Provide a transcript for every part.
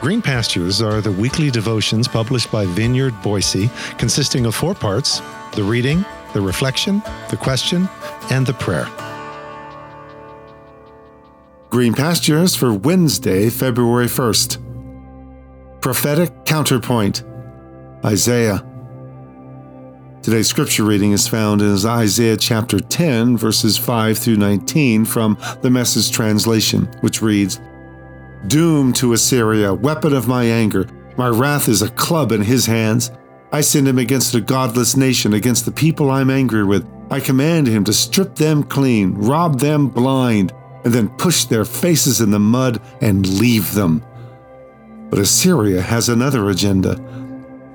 Green Pastures are the weekly devotions published by Vineyard Boise, consisting of four parts the reading, the reflection, the question, and the prayer. Green Pastures for Wednesday, February 1st. Prophetic Counterpoint Isaiah. Today's scripture reading is found in Isaiah chapter 10, verses 5 through 19 from the Message translation, which reads Doom to Assyria, weapon of my anger. My wrath is a club in his hands. I send him against a godless nation, against the people I'm angry with. I command him to strip them clean, rob them blind, and then push their faces in the mud and leave them. But Assyria has another agenda.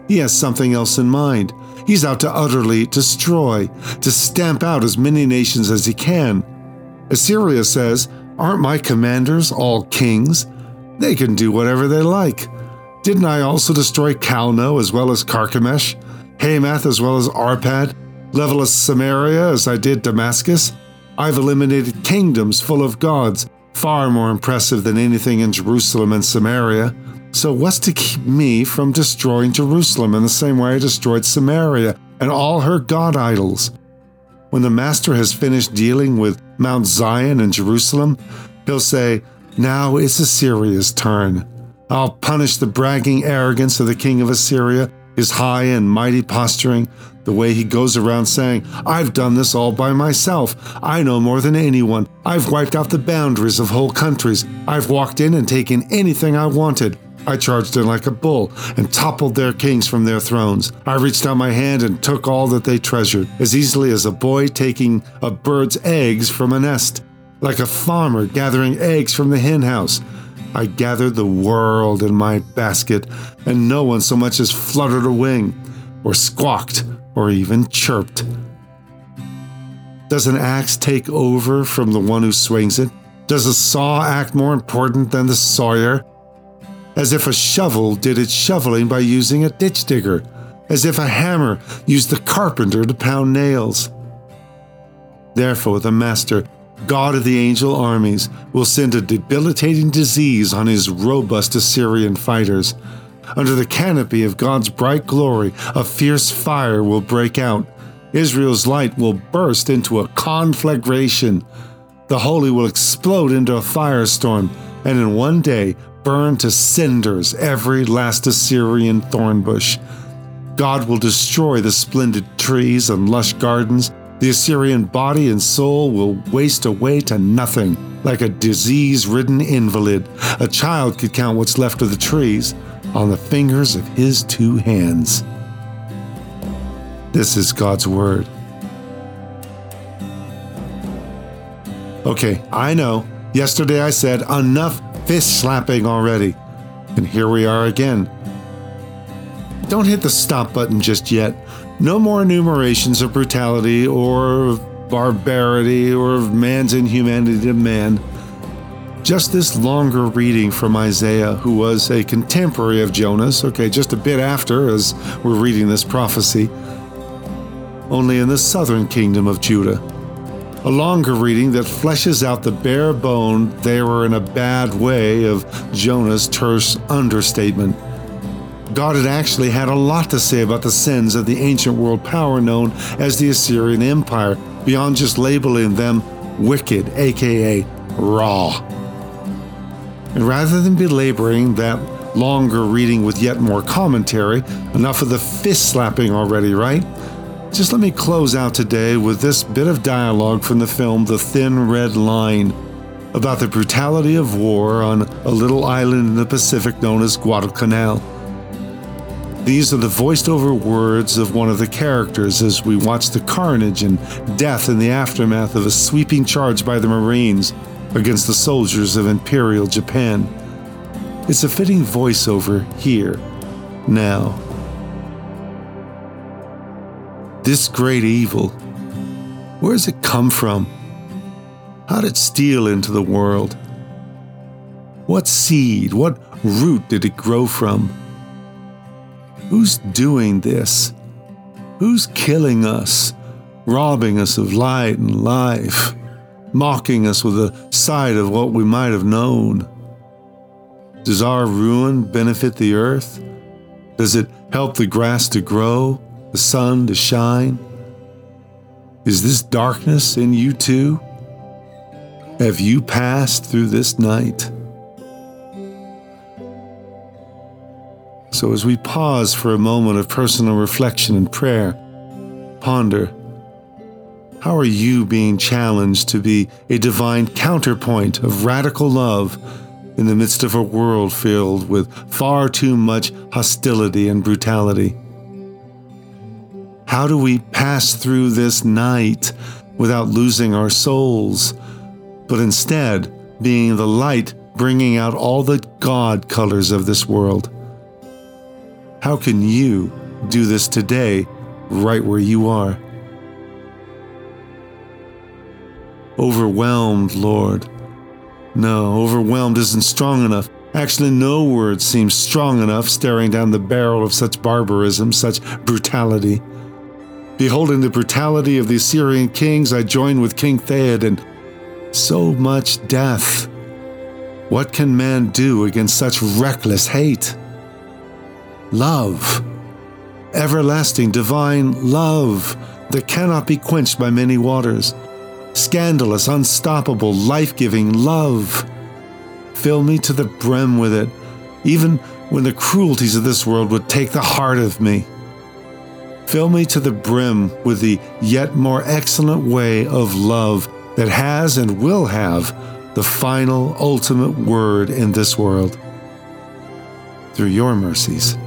He has something else in mind. He's out to utterly destroy, to stamp out as many nations as he can. Assyria says, Aren't my commanders all kings? They can do whatever they like. Didn't I also destroy Calno as well as Carchemish, Hamath as well as Arpad, level Samaria as I did Damascus? I've eliminated kingdoms full of gods, far more impressive than anything in Jerusalem and Samaria. So, what's to keep me from destroying Jerusalem in the same way I destroyed Samaria and all her god idols? When the Master has finished dealing with Mount Zion and Jerusalem, he'll say, now it's Assyria's turn. I'll punish the bragging arrogance of the king of Assyria, his high and mighty posturing, the way he goes around saying, I've done this all by myself. I know more than anyone. I've wiped out the boundaries of whole countries. I've walked in and taken anything I wanted. I charged in like a bull and toppled their kings from their thrones. I reached out my hand and took all that they treasured, as easily as a boy taking a bird's eggs from a nest like a farmer gathering eggs from the henhouse. I gathered the world in my basket, and no one so much as fluttered a wing, or squawked, or even chirped. Does an axe take over from the one who swings it? Does a saw act more important than the sawyer? As if a shovel did its shoveling by using a ditch digger, as if a hammer used the carpenter to pound nails. Therefore, the master God of the angel armies, will send a debilitating disease on his robust Assyrian fighters. Under the canopy of God's bright glory, a fierce fire will break out. Israel's light will burst into a conflagration. The holy will explode into a firestorm, and in one day burn to cinders every last Assyrian thorn bush. God will destroy the splendid trees and lush gardens the Assyrian body and soul will waste away to nothing, like a disease ridden invalid. A child could count what's left of the trees on the fingers of his two hands. This is God's Word. Okay, I know. Yesterday I said enough fist slapping already. And here we are again. Don't hit the stop button just yet. No more enumerations of brutality or of barbarity or of man's inhumanity to man. Just this longer reading from Isaiah, who was a contemporary of Jonah's, okay, just a bit after as we're reading this prophecy, only in the southern kingdom of Judah. A longer reading that fleshes out the bare bone, they were in a bad way of Jonah's terse understatement. God had actually had a lot to say about the sins of the ancient world power known as the Assyrian Empire, beyond just labeling them wicked, aka raw. And rather than belaboring that longer reading with yet more commentary, enough of the fist slapping already, right? Just let me close out today with this bit of dialogue from the film The Thin Red Line about the brutality of war on a little island in the Pacific known as Guadalcanal. These are the voiced over words of one of the characters as we watch the carnage and death in the aftermath of a sweeping charge by the Marines against the soldiers of Imperial Japan. It's a fitting voiceover here, now. This great evil, where does it come from? How did it steal into the world? What seed, what root did it grow from? Who's doing this? Who's killing us, robbing us of light and life, mocking us with a sight of what we might have known? Does our ruin benefit the earth? Does it help the grass to grow, the sun to shine? Is this darkness in you too? Have you passed through this night? So, as we pause for a moment of personal reflection and prayer, ponder how are you being challenged to be a divine counterpoint of radical love in the midst of a world filled with far too much hostility and brutality? How do we pass through this night without losing our souls, but instead being the light bringing out all the God colors of this world? How can you do this today, right where you are? Overwhelmed, Lord. No, overwhelmed isn't strong enough. Actually, no word seems strong enough staring down the barrel of such barbarism, such brutality. Beholding the brutality of the Assyrian kings, I join with King Theoden. So much death. What can man do against such reckless hate? Love, everlasting divine love that cannot be quenched by many waters, scandalous, unstoppable, life giving love. Fill me to the brim with it, even when the cruelties of this world would take the heart of me. Fill me to the brim with the yet more excellent way of love that has and will have the final, ultimate word in this world. Through your mercies.